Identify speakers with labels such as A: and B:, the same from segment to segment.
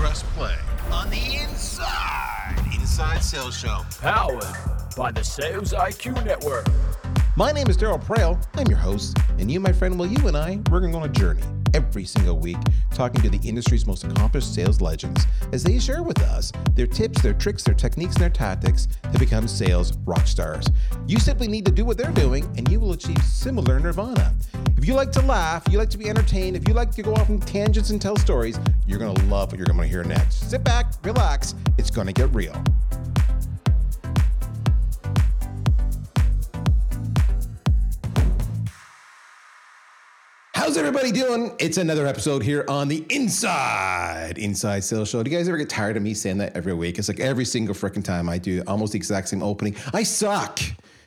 A: press play on the Inside Inside Sales Show.
B: Powered by the Sales IQ Network.
C: My name is Darryl Praill. I'm your host, and you, my friend, well, you and I, we're going on a journey every single week talking to the industry's most accomplished sales legends as they share with us their tips, their tricks, their techniques, and their tactics to become sales rock stars. You simply need to do what they're doing, and you will achieve similar nirvana. If you like to laugh, you like to be entertained, if you like to go off on tangents and tell stories, you're going to love what you're going to hear next. Sit back, relax, it's going to get real. How's everybody doing? It's another episode here on the Inside Inside Sales Show. Do you guys ever get tired of me saying that every week? It's like every single freaking time I do almost the exact same opening. I suck.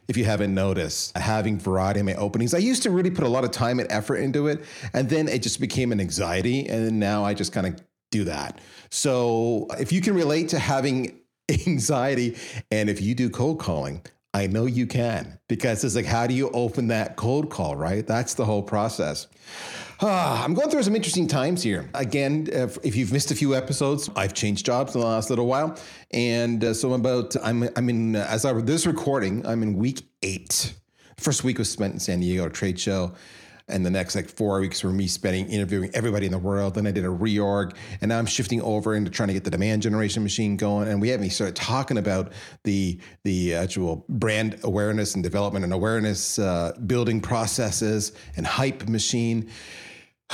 C: If you haven't noticed, having variety in my openings, I used to really put a lot of time and effort into it, and then it just became an anxiety, and now I just kind of do that. So if you can relate to having anxiety, and if you do cold calling, I know you can because it's like, how do you open that cold call, right? That's the whole process. Ah, I'm going through some interesting times here. Again, if, you've missed a few episodes, I've changed jobs in the last little while, and uh, so I'm about I'm I'm in as I this recording, I'm in week eight. First week was spent in San Diego, trade show and the next like four weeks were me spending interviewing everybody in the world. Then I did a reorg, and now I'm shifting over into trying to get the demand generation machine going. And we haven't even started talking about the the actual brand awareness and development and awareness uh, building processes and hype machine.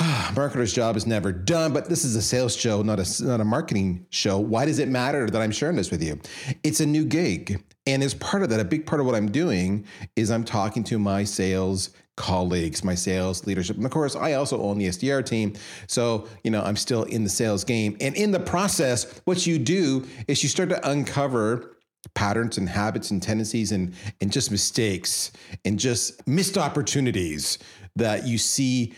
C: marketer's job is never done, but this is a sales show, not a not a marketing show. Why does it matter that I'm sharing this with you? It's a new gig, and as part of that, a big part of what I'm doing is I'm talking to my sales colleagues, my sales leadership. And of course, I also own the SDR team. So, you know, I'm still in the sales game. And in the process, what you do is you start to uncover patterns and habits and tendencies and and just mistakes and just missed opportunities that you see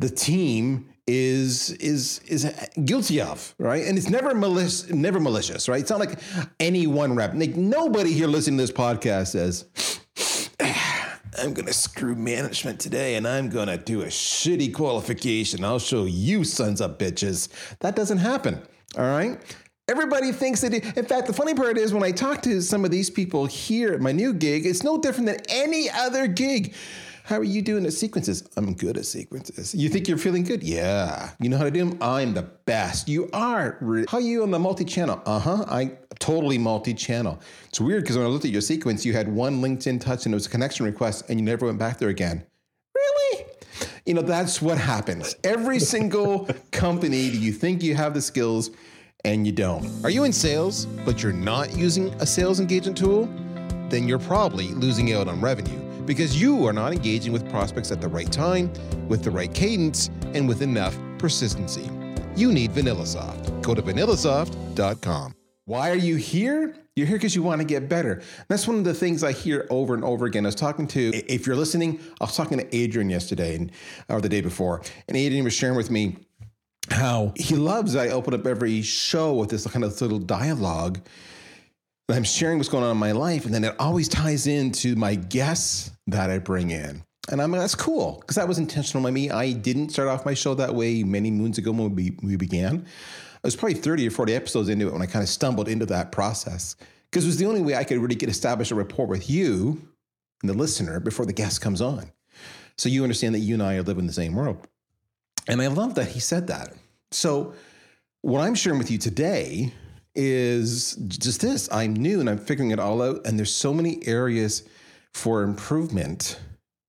C: the team is is is guilty of, right? And it's never malicious, never malicious, right? It's not like any one rep. Like nobody here listening to this podcast says, I'm going to screw management today and I'm going to do a shitty qualification. I'll show you sons of bitches. That doesn't happen. All right. Everybody thinks that. It, in fact, the funny part is when I talk to some of these people here at my new gig, it's no different than any other gig. How are you doing at sequences? I'm good at sequences. You think you're feeling good? Yeah. You know how to do them? I'm the best. You are. How are you on the multi-channel? Uh-huh. I totally multi-channel. It's weird because when I looked at your sequence, you had one LinkedIn touch and it was a connection request and you never went back there again. Really? You know, that's what happens. Every single company, do you think you have the skills and you don't? Are you in sales, but you're not using a sales engagement tool? Then you're probably losing out on revenue because you are not engaging with prospects at the right time, with the right cadence, and with enough persistency. You need VanillaSoft. Go to vanillasoft.com. Why are you here? You're here because you want to get better. That's one of the things I hear over and over again. I was talking to, if you're listening, I was talking to Adrian yesterday and, or the day before, and Adrian was sharing with me how he loves I open up every show with this kind of little dialogue I'm sharing what's going on in my life, and then it always ties into my guests that I bring in. And I'm that's cool because that was intentional by me. I didn't start off my show that way many moons ago when we, we began. I was probably 30 or 40 episodes into it when I kind of stumbled into that process because it was the only way I could really get established a rapport with you and the listener before the guest comes on. So you understand that you and I are living in the same world. And I love that he said that. So what I'm sharing with you today is just this I'm new and I'm figuring it all out. And there's so many areas for improvement,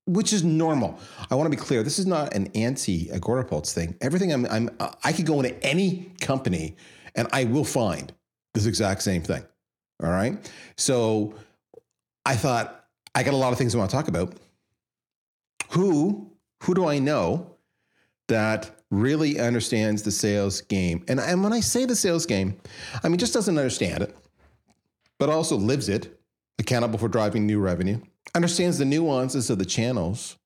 C: which is normal. I want to be clear this is not an anti Agorapulse thing. Everything I'm, I'm, uh, I could go into any company and I will find this exact same thing. All right. So I thought I got a lot of things I want to talk about. Who, who do I know that really understands the sales game. And, and when I say the sales game, I mean, just doesn't understand it, but also lives it, accountable for driving new revenue, understands the nuances of the channels.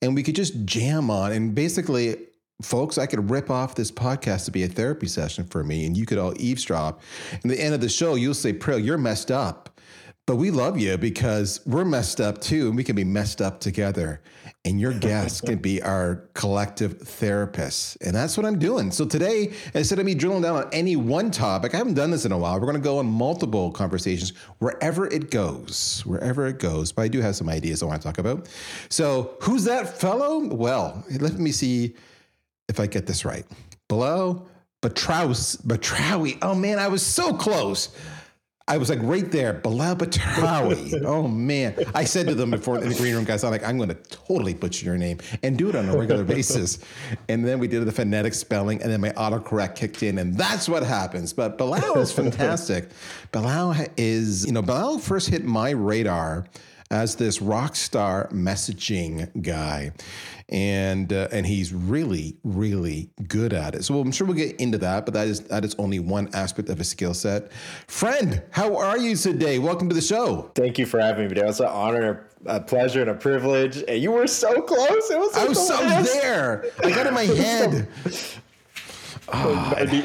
C: And we could just jam on. And basically, folks, I could rip off this podcast to be a therapy session for me, and you could all eavesdrop. And the end of the show, you'll say, Praill, you're messed up But we love you because we're messed up too, and we can be messed up together. And your guests can be our collective therapists. And that's what I'm doing. So today, instead of me drilling down on any one topic, I haven't done this in a while. We're going to go on multiple conversations wherever it goes, wherever it goes. But I do have some ideas I want to talk about. So, who's that fellow? Well, let me see if I get this right. Below Batraus, Batrawy. Oh man, I was so close. I was like right there, Belal Batrawy. oh man. I said to them before in the green room, guys, I'm like, I'm going to totally butcher your name and do it on a regular basis. And then we did the phonetic spelling, and then my autocorrect kicked in, and that's what happens. But Belal is fantastic. Belal is, you know, Belal first hit my radar as this rock star messaging guy and uh, and he's really really good at it. So I'm sure we'll get into that, but that is that is only one aspect of his skill set. Friend, how are you today? Welcome to the show.
D: Thank you for having me. It was an honor, a pleasure, and a privilege. And you were so close. It was.
C: I was so there. I got in my head.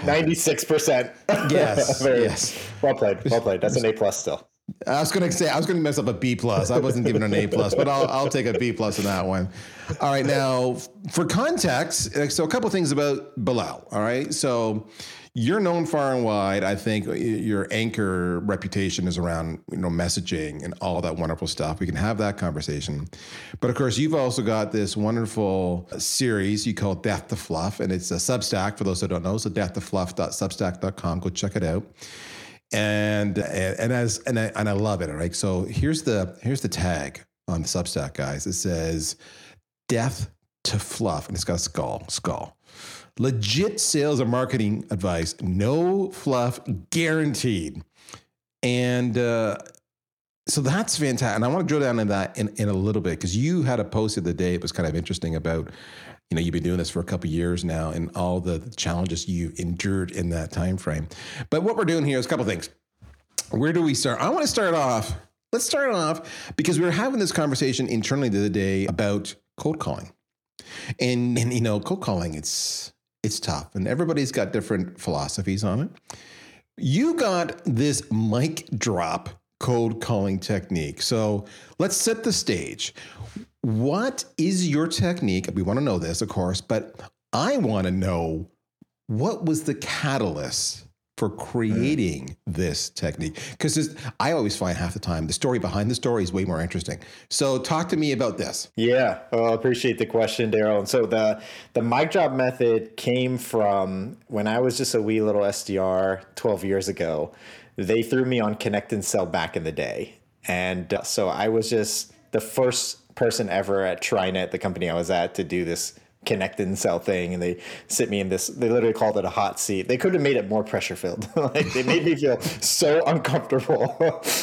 D: Ninety-six percent.
C: Yes. yes.
D: Well played. Well played. That's an A plus still.
C: I was gonna say I was gonna mess up a B plus. I wasn't giving an A plus, but I'll I'll take a B plus in that one. All right, now for context, so a couple things about Belal. All right, so you're known far and wide. I think your anchor reputation is around you know messaging and all that wonderful stuff. We can have that conversation, but of course you've also got this wonderful series you call Death to Fluff, and it's a Substack for those who don't know. So death2fluff.substack.com. Go check it out and and as and I, and I love it. All right. So here's the here's the tag on the Substack, guys. It says "Death to Fluff," and it's got a skull. Skull. Legit sales and marketing advice. No fluff guaranteed. And uh, so that's fantastic. And I want to drill down in that in, in a little bit because you had a post the other day. It was kind of interesting about you know you've been doing this for a couple years now and all the challenges you endured in that time frame but what we're doing here is a couple things. Where do we start? I want to start off let's start off because we were having this conversation internally the other day about cold calling. And and you know cold calling it's it's tough and everybody's got different philosophies on it. You got this mic drop cold calling technique. So let's set the stage what is your technique? We want to know this, of course, but I want to know what was the catalyst for creating this technique? Because I always find half the time the story behind the story is way more interesting. So talk to me about this.
D: Yeah, well, I appreciate the question, Darryl. And so the the mic drop method came from when I was just a wee little SDR 12 years ago. They threw me on Connect and Sell back in the day. And uh, so I was just the first person ever at TriNet, the company I was at, to do this connect and sell thing and they sit me in this they literally called it a hot seat. They could have made it more pressure filled like they made me feel so uncomfortable.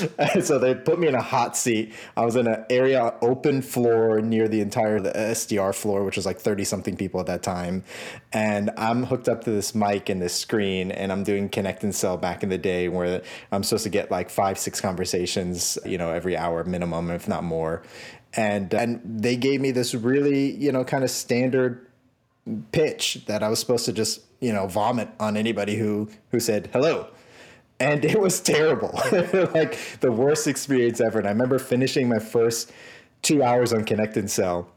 D: So they put me in a hot seat. I was in an area open floor near the entire sdr floor which was like 30 something people at that time. And i'm hooked up to this mic and this screen and i'm doing connect and sell back in the day where i'm supposed to get like five six conversations you know every hour minimum if not more and and they gave me this really you know kind of standard pitch that I was supposed to just you know vomit on anybody who who said hello. And it was terrible. Like the worst experience ever. And I remember finishing my first 2 hours on Connect and Sell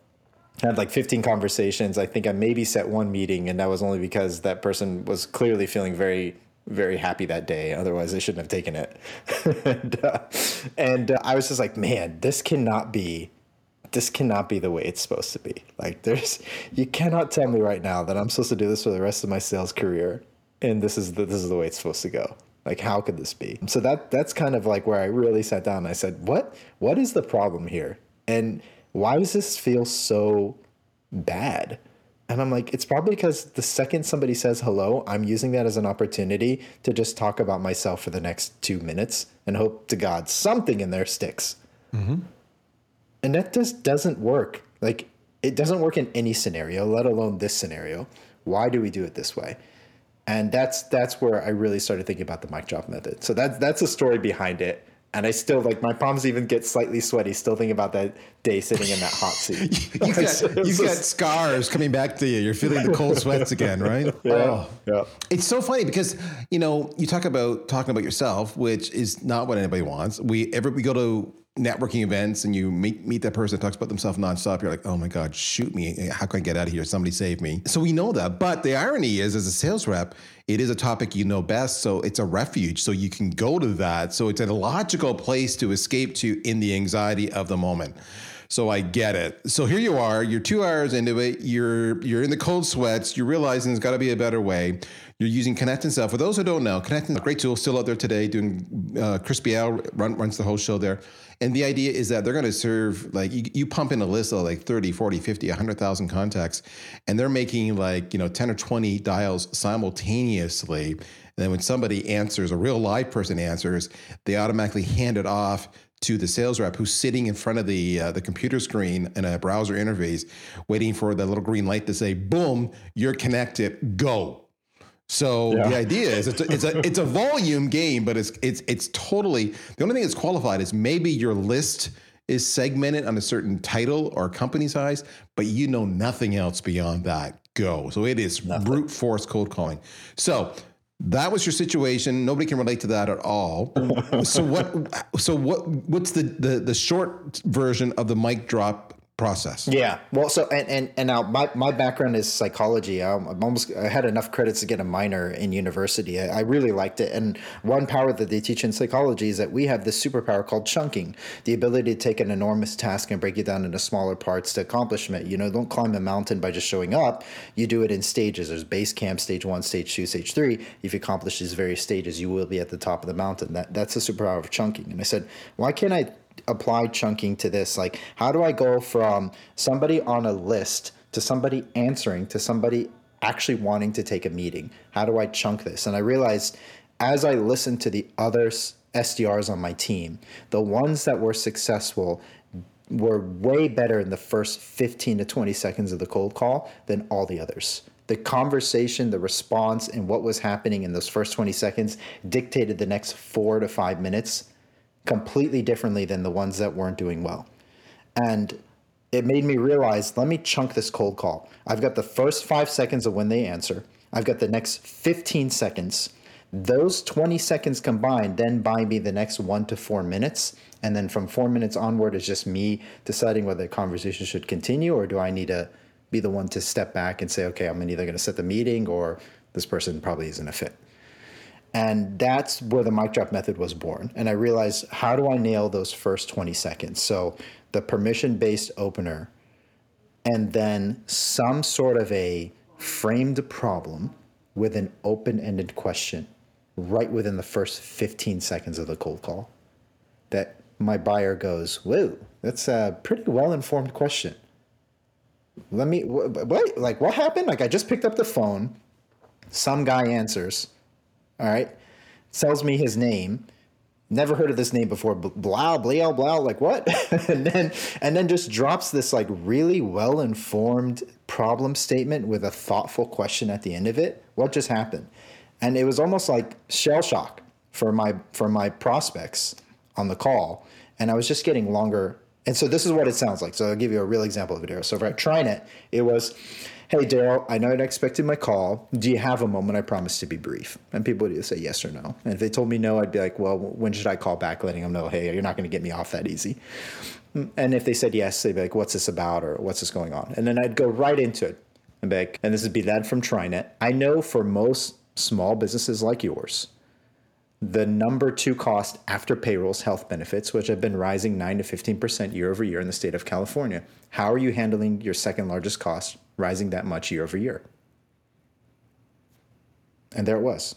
D: I had like 15 conversations. I think I maybe set one meeting and that was only because that person was clearly feeling very very happy that day. Otherwise, they shouldn't have taken it. and, uh, and uh, I was just like, man, this cannot be this cannot be the way it's supposed to be. Like there's you cannot tell me right now that I'm supposed to do this for the rest of my sales career and this is the, this is the way it's supposed to go. Like how could this be? So that that's kind of like where I really sat down and I said, "What what is the problem here? And why does this feel so bad?" And I'm like, it's probably because the second somebody says hello, I'm using that as an opportunity to just talk about myself for the next two minutes and hope to God something in there sticks. Mm-hmm. And that just doesn't work. Like it doesn't work in any scenario, let alone this scenario. Why do we do it this way? And that's that's where I really started thinking about the mic drop method. So that's that's the story behind it. And I still like my palms even get slightly sweaty, still thinking about that day sitting in that hot seat.
C: You've got, you've got scars coming back to you. You're feeling the cold sweats again, right?
D: Yeah.
C: Oh.
D: Yeah.
C: It's so funny because you know you talk about talking about yourself, which is not what anybody wants. We ever we go to networking events and you meet meet that person that talks about themselves nonstop. You're like, oh my god, shoot me! How can I get out of here? Somebody save me! So we know that, but the irony is, as a sales rep, it is a topic you know best, so it's a refuge. So you can go to that. So it's a logical place to escape to in the anxiety of the moment. So I get it. So here you are, you're two hours into it, you're you're in the cold sweats, you're realizing there's gotta be a better way. You're using Connect and Sell. For those who don't know, Connect is a great tool, still out there today, doing uh, Chris Beall run, runs the whole show there. And the idea is that they're going to serve, like, you, you pump in a list of like 30, 40, 50, 100,000 contacts, and they're making like, you know, 10 or 20 dials simultaneously. And then when somebody answers, a real live person answers, they automatically hand it off to the sales rep who's sitting in front of the uh, the computer screen in a browser interface, waiting for the little green light to say, "Boom, you're connected. Go." So
D: Yeah.
C: the idea is it's a, it's a it's a volume game, but it's it's it's totally the only thing that's qualified is maybe your list is segmented on a certain title or company size, but you know nothing else beyond that. Go. So it is brute force cold calling. So that was your situation. Nobody can relate to that at all. so what? So what? What's the the the short version of the mic drop process?
D: Yeah. Well, so and and, and now my, my background is psychology. Um, I'm almost I had enough credits to get a minor in university. I, I really liked it. And one power that they teach in psychology is that we have this superpower called chunking, the ability to take an enormous task and break it down into smaller parts to accomplishment. You know, don't climb a mountain by just showing up. You do it in stages. There's base camp, stage one, stage two, stage three. If you accomplish these various stages, you will be at the top of the mountain. That that's the superpower of chunking. And I said, why can't I apply chunking to this? Like how do i go from somebody on a list to somebody answering to somebody actually wanting to take a meeting? How do i chunk this? And i realized as i listened to the other sdrs on my team the ones that were successful were way better in the first 15 to 20 seconds of the cold call than all the others. The conversation, the response, and what was happening in those first 20 seconds dictated the next four to five minutes completely differently than the ones that weren't doing well. And it made me realize let me chunk this cold call. I've got the first five seconds of when they answer, I've got the next 15 seconds. Those 20 seconds combined then buy me the next one to four minutes. And then from four minutes onward is just me deciding whether the conversation should continue or do I need to be the one to step back and say, okay, I'm either going to set the meeting or this person probably isn't a fit. And that's where the mic drop method was born. And I realized how do I nail those first 20 seconds? So the permission based opener, and then some sort of a framed problem with an open ended question right within the first 15 seconds of the cold call. That my buyer goes, Whoa, that's a pretty well informed question. Let me, wh- wh- what? Like, what happened? Like, I just picked up the phone. Some guy answers all right, tells me his name. Never heard of this name before. Blah, blah, blau. Like what? and then and then just drops this like really well informed problem statement with a thoughtful question at the end of it. What just happened? And it was almost like shell shock for my for my prospects on the call. And I was just getting longer. And so this is what it sounds like. So I'll give you a real example of it here. So for TriNet, it was, hey Darryl, I know you're expecting my call. Do you have a moment? I promise to be brief. And people would either say yes or no. And if they told me no, I'd be like, well, when should I call back, letting them know, hey, you're not going to get me off that easy. And if they said yes, they'd be like, what's this about or what's this going on? And then I'd go right into it and be like, and this be that from TriNet. I know for most small businesses like yours, the number two cost after payrolls health benefits, which have been rising 9 to 15% year over year in the state of California. How are you handling your second largest cost rising that much year over year? And there it was.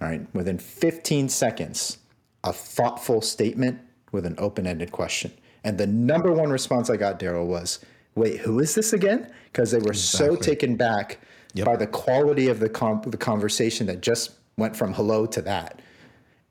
D: All right, within 15 seconds, a thoughtful statement with an open ended question. And the number one response I got, Darryl, was, wait, who is this again? Because they were so taken back
C: Yep.
D: by the quality of the, com- the conversation that just went from hello to that.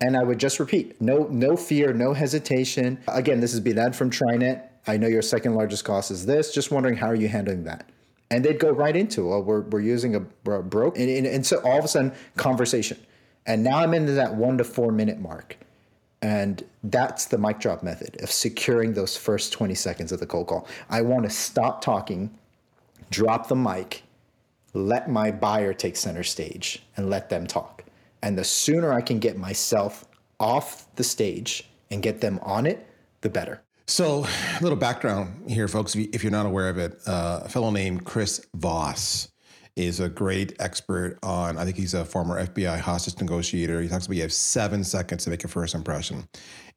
D: And I would just repeat, no, no fear, no hesitation. Again, this is Belal from TriNet. I know your second largest cost is this. Just wondering how are you handling that? And they'd go right into, well, we're, we're using a, a broke. And, and, and so all of a sudden, conversation. And now I'm into that one to four minute mark. And that's the mic drop method of securing those first 20 seconds of the cold call. I want to stop talking, drop the mic, let my buyer take center stage and let them talk. And the sooner I can get myself off the stage and get them on it, the better.
C: So, a little background here, folks, if you're not aware of it, uh, a fellow named Chris Voss is a great expert on, I think he's a former FBI hostage negotiator. He talks about you have seven seconds to make a first impression.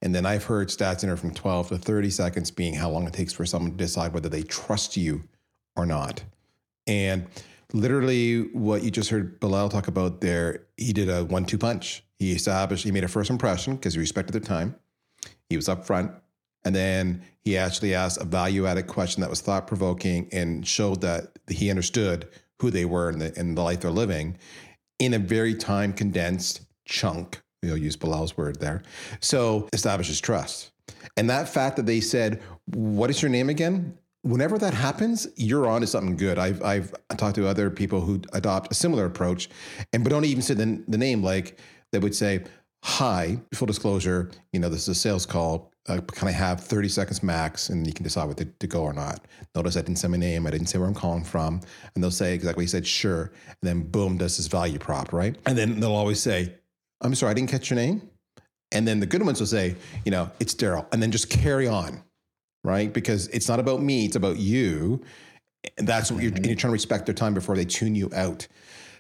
C: And then I've heard stats in there from 12 to 30 seconds being how long it takes for someone to decide whether they trust you or not. And literally what you just heard Belal talk about there, he did a one two punch. He established, he made a first impression because he respected their time. He was upfront. And then he actually asked a value added question that was thought provoking and showed that he understood who they were and the, and the life they're living in a very time condensed chunk. You'll use Belal's word there. So establishes trust. And that fact that they said, What is your name again? Whenever that happens, you're on to something good. I've I've talked to other people who adopt a similar approach, and but don't even say the, the name. Like they would say, "Hi, full disclosure, you know this is a sales call. Uh, can I have 30 seconds max, and you can decide whether to go or not." Notice I didn't say my name. I didn't say where I'm calling from, and they'll say exactly. He said, "Sure," and then boom, does this value prop right, and then they'll always say, "I'm sorry, I didn't catch your name." And then the good ones will say, you know, it's Darryl, and then just carry on right? Because it's not about me, it's about you. And that's what you're, you're trying to respect their time before they tune you out.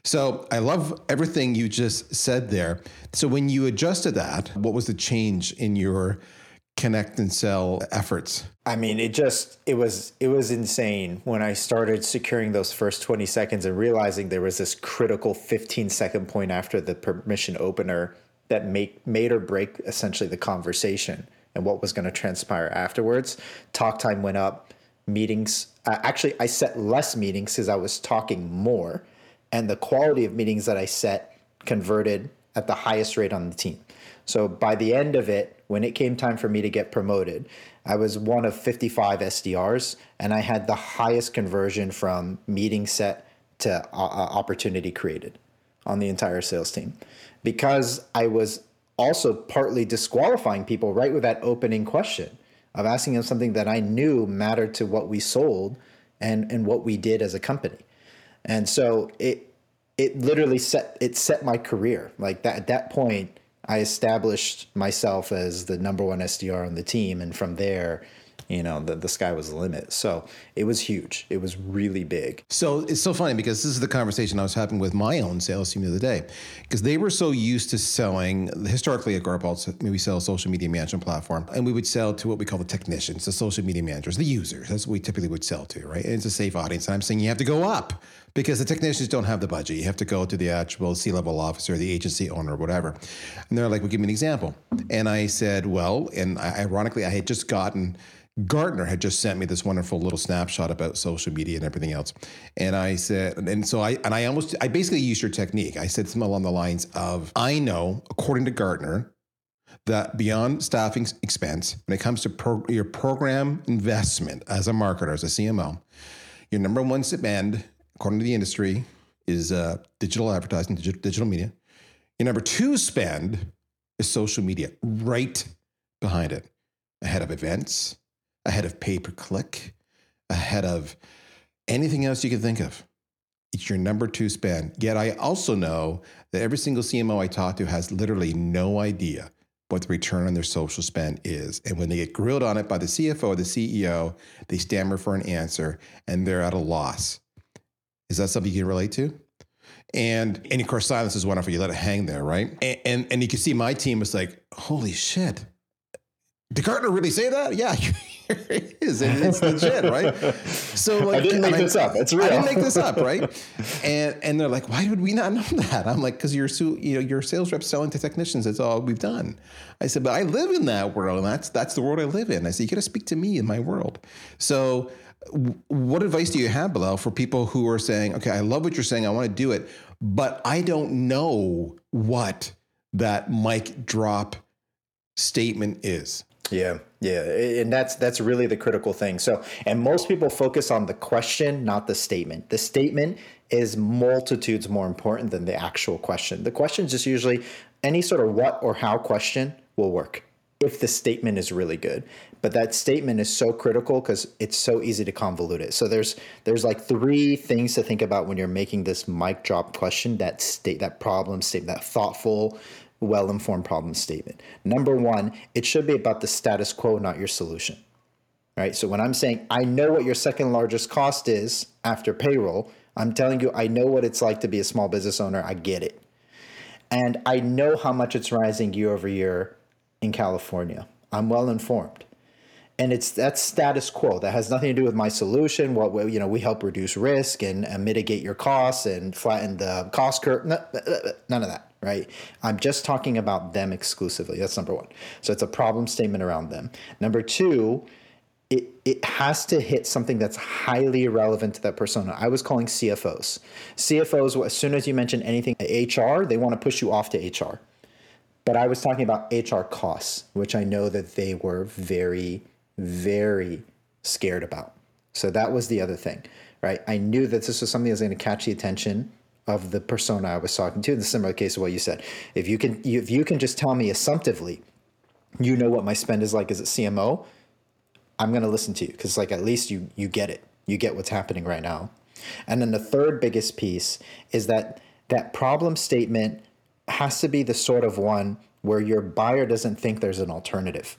C: So I love everything you just said there. So when you adjusted that, what was the change in your connect and sell efforts?
D: I mean, it just it was it was insane when I started securing those first 20 seconds and realizing there was this critical 15 second point after the permission opener that make made or break essentially the conversation and what was going to transpire afterwards. Talk time went up. Meetings, uh, actually, I set less meetings because I was talking more. And the quality of meetings that I set converted at the highest rate on the team. So by the end of it, when it came time for me to get promoted, I was one of 55 SDRs and I had the highest conversion from meeting set to uh, uh, opportunity created on the entire sales team because I was also partly disqualifying people right with that opening question of asking them something that I knew mattered to what we sold and and what we did as a company. And so it it literally set it set my career. Like that at that point I established myself as the number one SDR on the team and from there you know the, the sky was the limit so it was huge it was really big
C: so it's so funny because this is the conversation i was having with my own sales team the other day because they were so used to selling historically at Agorapulse we sell a social media management platform and we would sell to what we call the technicians the social media managers the users that's what we typically would sell to right and it's a safe audience and i'm saying you have to go up because the technicians don't have the budget. You have to go to the actual C level officer, the agency owner, whatever. And they're like, well, give me an example. And I said, well, and ironically, I had just gotten Gartner had just sent me this wonderful little snapshot about social media and everything else. And I said, and so I, and I almost, I basically used your technique. I said something along the lines of, I know, according to Gartner, that beyond staffing expense, when it comes to pro, your program investment as a marketer, as a CMO, your number one spend, according to the industry, is uh, digital advertising, digital, digital media. Your number two spend is social media, right behind it, ahead of events, ahead of pay per click, ahead of anything else you can think of. It's your number two spend. Yet I also know that every single CMO I talk to has literally no idea what the return on their social spend is. And when they get grilled on it by the CFO or the CEO, they stammer for an answer and they're at a loss. Is that something you can relate to? And and of course, silence is wonderful. You let it hang there, right? And and, and you can see my team was like, holy shit. Did Gartner really say that? Yeah, it is. And it's the legit, right?
D: So like, I didn't make this up. It's real.
C: I didn't make this up, right? And and they're like, why would we not know that? I'm like, because you're you know your sales rep selling to technicians. That's all we've done. I said, but I live in that world, and that's that's the world I live in. I said, you got to speak to me in my world. So. What advice do you have, Belal, for people who are saying, okay, I love what you're saying, I want to do it, but I don't know what that mic drop statement is?
D: Yeah, yeah, and that's that's really the critical thing. So, and most people focus on the question, not the statement. The statement is multitudes more important than the actual question. The question is just usually any sort of what or how question will work. if the statement is really good. But that statement is so critical because it's so easy to convolute it. So there's there's like three things to think about when you're making this mic drop question, that state that problem statement, that thoughtful, well-informed problem statement. Number one, it should be about the status quo, not your solution. Right. So when I'm saying I know what your second largest cost is after payroll, I'm telling you I know what it's like to be a small business owner. I get it. And I know how much it's rising year over year in California. I'm well informed. And it's that status quo. That has nothing to do with my solution. What you know, we help reduce risk and, and mitigate your costs and flatten the cost curve. none of that, right? I'm just talking about them exclusively. That's number one. So it's a problem statement around them. Number two, it, it has to hit something that's highly relevant to that persona. I was calling CFOs. CFOs, as soon as you mention anything HR, they want to push you off to HR. But I was talking about HR costs, which I know that they were very, very scared about. So that was the other thing, right? I knew that this was something that was going to catch the attention of the persona I was talking to. In the similar case of what you said, if you can, if you can just tell me assumptively, you know what my spend is like as a CMO, I'm going to listen to you because like at least you you get it, you get what's happening right now. And then the third biggest piece is that that problem statement has to be the sort of one where your buyer doesn't think there's an alternative.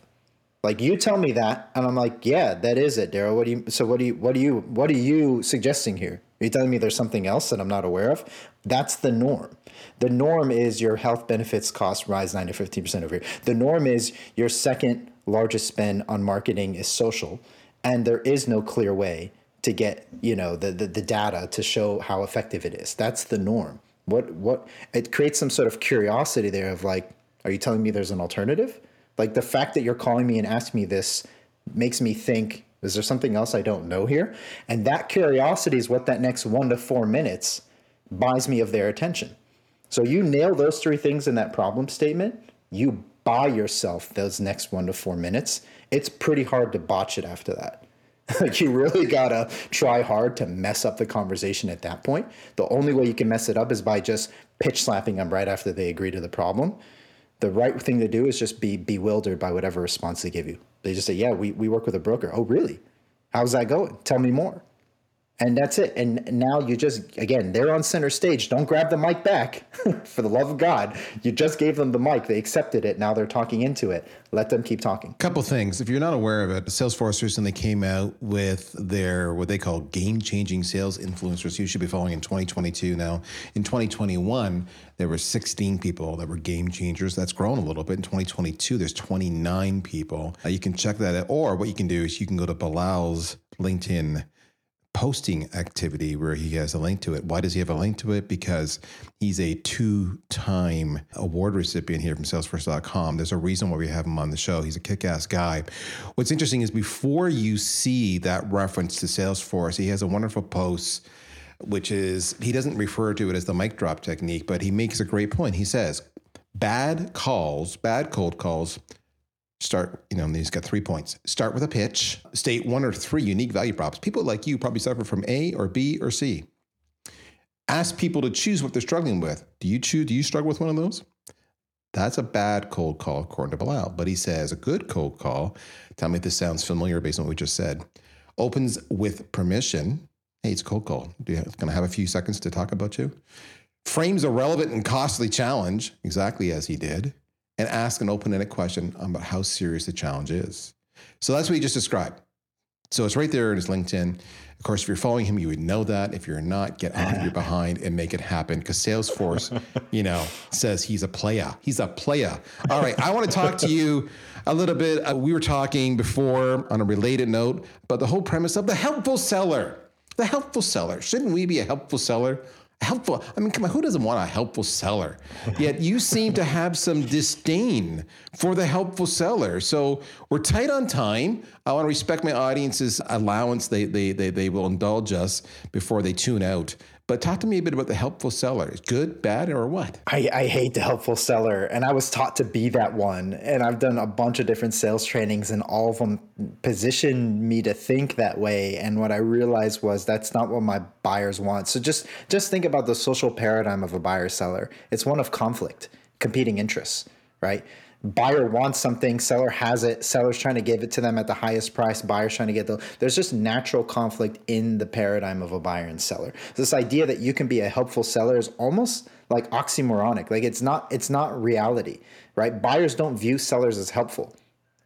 D: Like you tell me that, and I'm like, yeah, that is it, Darryl. What do you? So what do you? What do you? What are you suggesting here? Are you telling me there's something else that I'm not aware of? That's the norm. The norm is your health benefits costs rise 9 to 15% over here. The norm is your second largest spend on marketing is social, and there is no clear way to get you know the, the, the data to show how effective it is. That's the norm. What what it creates some sort of curiosity there of like, are you telling me there's an alternative? Like the fact that you're calling me and asking me this makes me think, is there something else I don't know here? And that curiosity is what that next one to four minutes buys me of their attention. So you nail those three things in that problem statement, you buy yourself those next one to four minutes. It's pretty hard to botch it after that. like you really gotta try hard to mess up the conversation at that point. The only way you can mess it up is by just pitch slapping them right after they agree to the problem. The right thing to do is just be bewildered by whatever response they give you. They just say, Yeah, we, we work with a broker. Oh, really? How's that going? Tell me more and that's it. And now you just again, they're on center stage. Don't grab the mic back, for the love of God. You just gave them the mic. They accepted it. Now they're talking into it. Let them keep talking.
C: Couple things. If you're not aware of it, Salesforce recently came out with their what they call game-changing sales influencers. You should be following in 2022. Now, in 2021, there were 16 people that were game changers. That's grown a little bit. In 2022, there's 29 people. Uh, you can check that out. Or what you can do is you can go to Belal's LinkedIn posting activity where he has a link to it. Why does he have a link to it? Because he's a two time award recipient here from Salesforce.com. There's a reason why we have him on the show. He's a kick ass guy. What's interesting is before you see that reference to Salesforce, he has a wonderful post. Which is, he doesn't refer to it as the mic drop technique, but he makes a great point. He says, bad calls, bad cold calls start, you know, he's got three points. Start with a pitch, state one or three unique value props. People like you probably suffer from A or B or C. Ask people to choose what they're struggling with. Do you choose, do you struggle with one of those? That's a bad cold call, according to Belal. But he says a good cold call, tell me if this sounds familiar based on what we just said, opens with permission. Hey, it's cold call. Do you going to have a few seconds to talk about you? Frames a relevant and costly challenge, exactly as he did and ask an open ended question about how serious the challenge is. So that's what he just described. So it's right there in his LinkedIn. Of course, if you're following him, you would know that. If you're not, get off your behind and make it happen because Salesforce, you know, says he's a player. He's a player. All right. I want to talk to you a little bit. Uh, we were talking before on a related note about the whole premise of the helpful seller. The helpful seller. Shouldn't we be a helpful seller? Helpful. I mean, come on, who doesn't want a helpful seller? Yet you seem to have some disdain for the helpful seller. So we're tight on time. I want to respect my audience's allowance. They they they, they will indulge us before they tune out. But talk to me a bit about the helpful seller. Good, bad, or what?
D: I, I hate the helpful seller. And I was taught to be that one. And I've done a bunch of different sales trainings, and all of them position me to think that way. And what I realized was that's not what my buyers want. So just just think about the social paradigm of a buyer seller. It's one of conflict, competing interests, right? Buyer wants something, seller has it, seller's trying to give it to them at the highest price, buyer's trying to get the there's just natural conflict in the paradigm of a buyer and seller. This idea that you can be a helpful seller is almost like oxymoronic. Like it's not it's not reality, right? Buyers don't view sellers as helpful.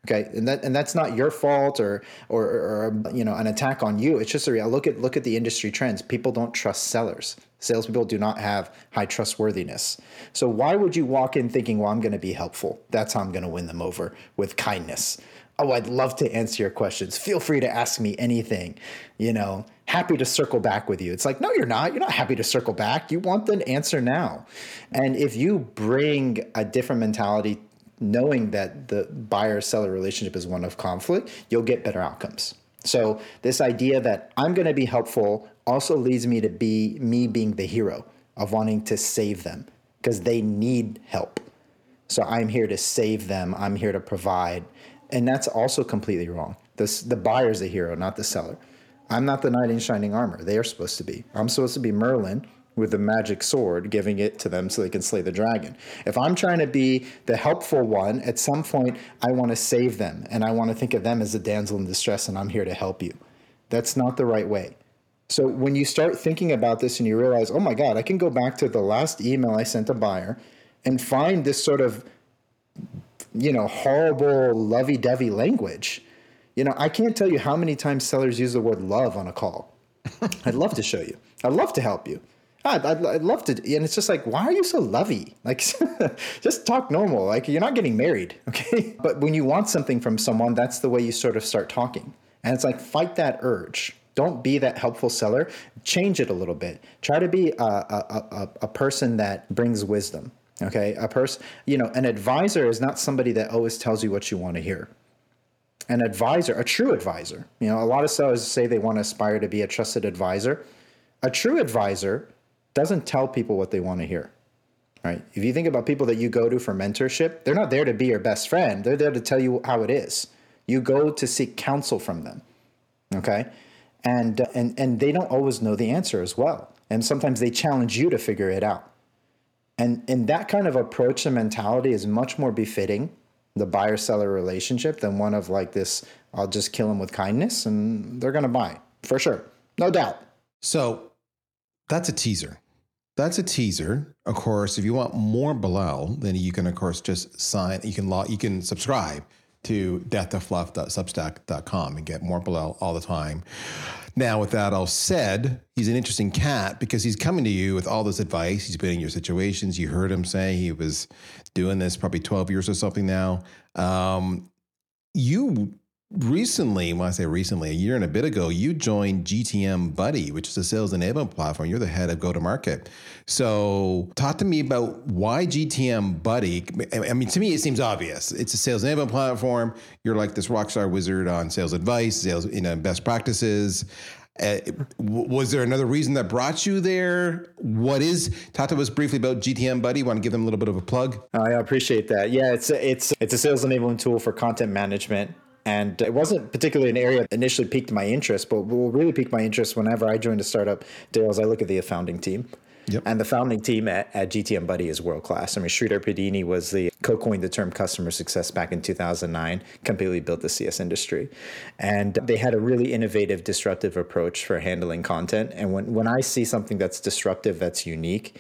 D: Okay, and that and that's not your fault or, or or, you know an attack on you. It's just a real look at look at the industry trends. People don't trust sellers. Salespeople do not have high trustworthiness. So why would you walk in thinking, "Well, I'm going to be helpful. That's how I'm going to win them over with kindness." Oh, I'd love to answer your questions. Feel free to ask me anything. You know, happy to circle back with you. It's like, no, you're not. You're not happy to circle back. You want the answer now. And if you bring a different mentality knowing that the buyer seller relationship is one of conflict, you'll get better outcomes. So this idea that I'm going to be helpful also leads me to be me being the hero of wanting to save them because they need help. So I'm here to save them. I'm here to provide. And that's also completely wrong. This, the buyer's the hero, not the seller. I'm not the knight in shining armor. They are supposed to be. I'm supposed to be Merlin with the magic sword, giving it to them so they can slay the dragon. If I'm trying to be the helpful one, at some point I want to save them and I want to think of them as a damsel in distress and I'm here to help you. That's not the right way. So when you start thinking about this and you realize, oh my God, I can go back to the last email I sent a buyer and find this sort of, you know, horrible lovey dovey language. You know, I can't tell you how many times sellers use the word love on a call. I'd love to show you. I'd love to help you. I'd, I'd, I'd, love to. And it's just like, why are you so lovey? Like, just talk normal. Like, you're not getting married, okay? But when you want something from someone, that's the way you sort of start talking. And it's like, fight that urge. Don't be that helpful seller. Change it a little bit. Try to be a, a, a, a person that brings wisdom, okay? A person, you know, an advisor is not somebody that always tells you what you want to hear an advisor, a true advisor. You know, a lot of sellers say they want to aspire to be a trusted advisor. A true advisor doesn't tell people what they want to hear. Right? If you think about people that you go to for mentorship, they're not there to be your best friend. They're there to tell you how it is. You go to seek counsel from them. Okay? And uh, and and they don't always know the answer as well. And sometimes they challenge you to figure it out. And and that kind of approach and mentality is much more befitting the buyer seller relationship than one of like this I'll just kill them with kindness and they're going to buy. For sure. No doubt.
C: So that's a teaser that's a teaser. Of course, if you want more Belal, then you can, of course, just sign. You can log, you can subscribe to deathtofluff.substack.com and get more Belal all the time. Now, with that all said, he's an interesting cat because he's coming to you with all this advice. He's been in your situations. You heard him say he was doing this probably 12 years or something now. Um, you recently, when I say recently, a year and a bit ago, you joined GTM Buddy, which is a sales enablement platform. You're the head of go to market. So, talk to me about why GTM Buddy. I mean, to me, it seems obvious. It's a sales enablement platform. You're like this rock star wizard on sales advice, sales, you know, best practices. Uh, was there another reason that brought you there? What is talk to us briefly about GTM Buddy? Want to give them a little bit of a plug?
D: I appreciate that. Yeah, it's a, it's it's a sales enablement tool for content management. And it wasn't particularly an area that initially piqued my interest, but what really piqued my interest whenever I joined a startup, Darryl, is I look at the founding team. Yep. And the founding team at, at GTM Buddy is world class. I mean, Sreedhar Peddineni was the co-coined the term customer success back in 2009, completely built the CS industry. And they had a really innovative, disruptive approach for handling content. And when, when I see something that's disruptive, that's unique,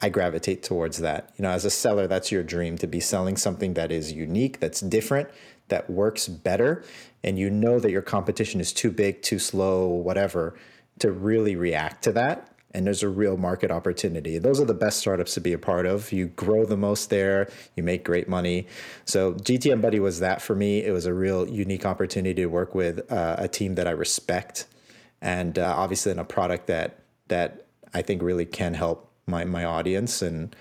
D: I gravitate towards that. You know, as a seller, that's your dream to be selling something that is unique, that's different, that works better and you know that your competition is too big, too slow, whatever, to really react to that. And there's a real market opportunity. Those are the best startups to be a part of. You grow the most there, you make great money. So, GTM Buddy was that for me. It was a real unique opportunity to work with uh, a team that I respect, and uh, obviously in a product that that I think really can help my my audience and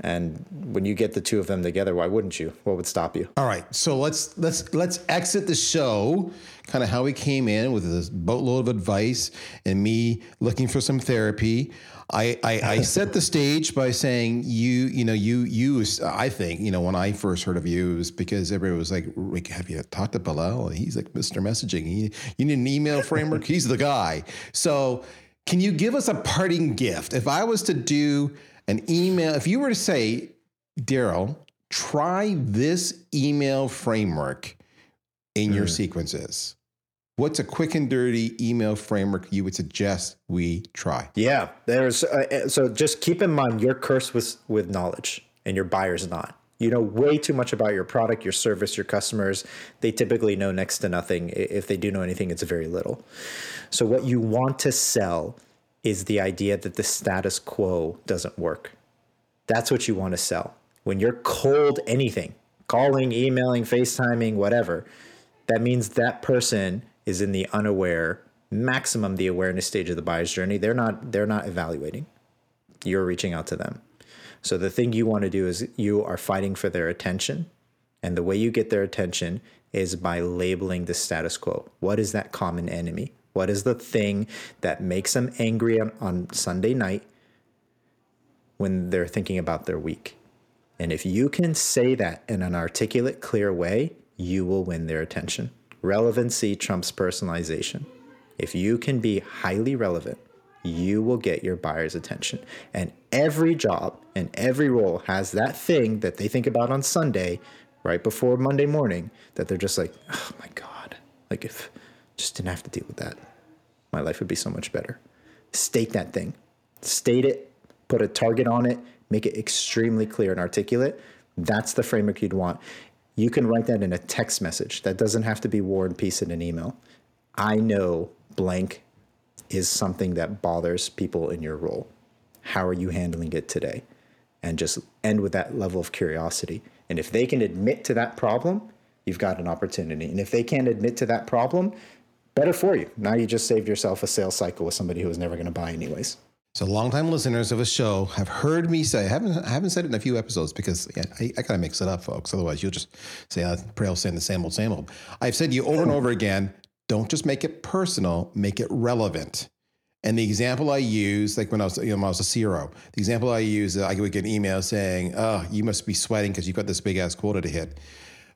D: and when you get the two of them together, why wouldn't you? What would stop you?
C: All right, so let's let's let's exit the show. Kind of how we came in with this boatload of advice and me looking for some therapy. I, I, I set the stage by saying you you know you you I think you know when I first heard of you it was because everybody was like Rick, have you talked to Belal he's like Mr. Messaging he, you need an email framework he's the guy so can you give us a parting gift if I was to do an email, if you were to say, Darryl, try this email framework in your sequences. What's a quick and dirty email framework you would suggest we try?
D: Yeah, there's uh, so just keep in mind you're cursed with with knowledge and your buyer's not. You know way too much about your product, your service, your customers. They typically know next to nothing. If they do know anything, it's very little. So what you want to sell is the idea that the status quo doesn't work. That's what you want to sell. When you're cold anything, calling, emailing, FaceTiming, whatever, that means that person is in the unaware, maximum the awareness stage of the buyer's journey. They're not they're not evaluating. You're reaching out to them. So the thing you want to do is you are fighting for their attention. And the way you get their attention is by labeling the status quo. What is that common enemy? What is the thing that makes them angry on, on Sunday night when they're thinking about their week? And if you can say that in an articulate, clear way, you will win their attention. Relevancy trumps personalization. If you can be highly relevant, you will get your buyer's attention. And every job and every role has that thing that they think about on Sunday, right before Monday morning, that they're just like, oh my God, like if just didn't have to deal with that, my life would be so much better. State that thing, state it, put a target on it, make it extremely clear and articulate. That's the framework you'd want. You can write that in a text message. That doesn't have to be war and peace in an email. I know blank is something that bothers people in your role. How are you handling it today? And just end with that level of curiosity. And if they can admit to that problem, you've got an opportunity. And if they can't admit to that problem, better for you. Now you just saved yourself a sales cycle with somebody who was never going to buy anyways.
C: So, longtime listeners of a show have heard me say, I haven't, I haven't said it in a few episodes because I, I gotta mix it up, folks. Otherwise, you'll just say, uh, Praill saying the same old, same old. I've said you over and over again, don't just make it personal, make it relevant. And the example I use, like when I was, you know, when I was a CRO, the example I use, I would get an email saying, "Oh, you must be sweating because you've got this big ass quota to hit."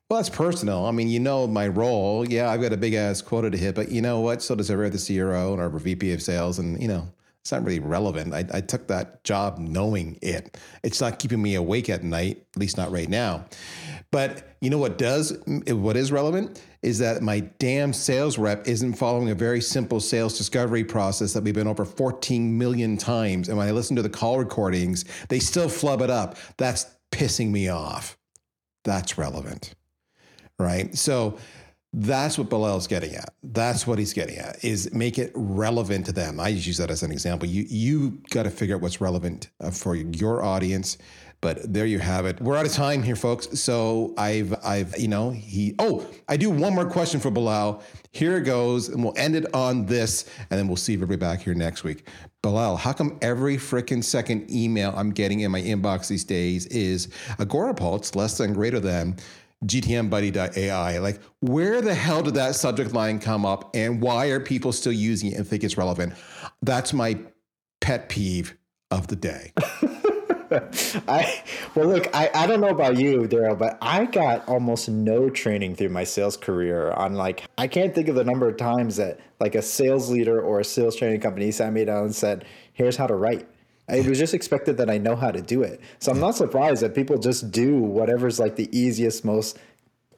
C: Well, that's personal. I mean, you know my role. Yeah, I've got a big ass quota to hit, but you know what? So does every other CRO and our VP of sales, and you know, it's not really relevant. I, I took that job knowing it. It's not keeping me awake at night, at least not right now. But you know what does? What is relevant is that my damn sales rep isn't following a very simple sales discovery process that we've been over 14 million times. And when I listen to the call recordings, they still flub it up. That's pissing me off. That's relevant right? So that's what Belal's getting at. That's what he's getting at is make it relevant to them. I use that as an example. You you got to figure out what's relevant uh, for your audience. But there you have it. We're out of time here, folks. So I've I've you know he oh I do one more question for Belal. Here it goes, and we'll end it on this, and then we'll see everybody back here next week. Belal, how come every freaking second email I'm getting in my inbox these days is Agorapulse less than greater than GTMBuddy.ai. Like, where the hell did that subject line come up and why are people still using it and think it's relevant? That's my pet peeve of the day.
D: I well look, I, I don't know about you, Darryl, but I got almost no training through my sales career on like I can't think of the number of times that like a sales leader or a sales training company sat me down and said, Here's how to write. It was just expected that I know how to do it. So I'm not surprised that people just do whatever's like the easiest, most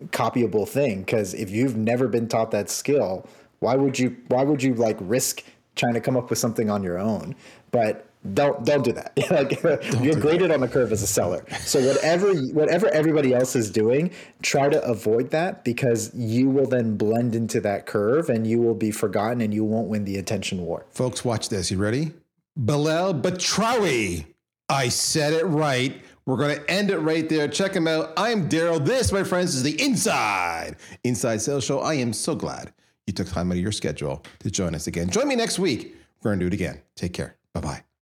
D: copyable thing. Because if you've never been taught that skill, why would you why would you like risk trying to come up with something on your own? But don't don't do that. like you're graded on the curve as a seller. So whatever whatever everybody else is doing, try to avoid that because you will then blend into that curve and you will be forgotten and you won't win the attention war.
C: Folks, watch this. You ready? Belal Batrawy. I said it right. We're going to end it right there. Check him out. I'm Darryl. This, my friends, is the Inside Inside Sales Show. I am so glad you took time out of your schedule to join us again. Join me next week. We're going to do it again. Take care. Bye bye.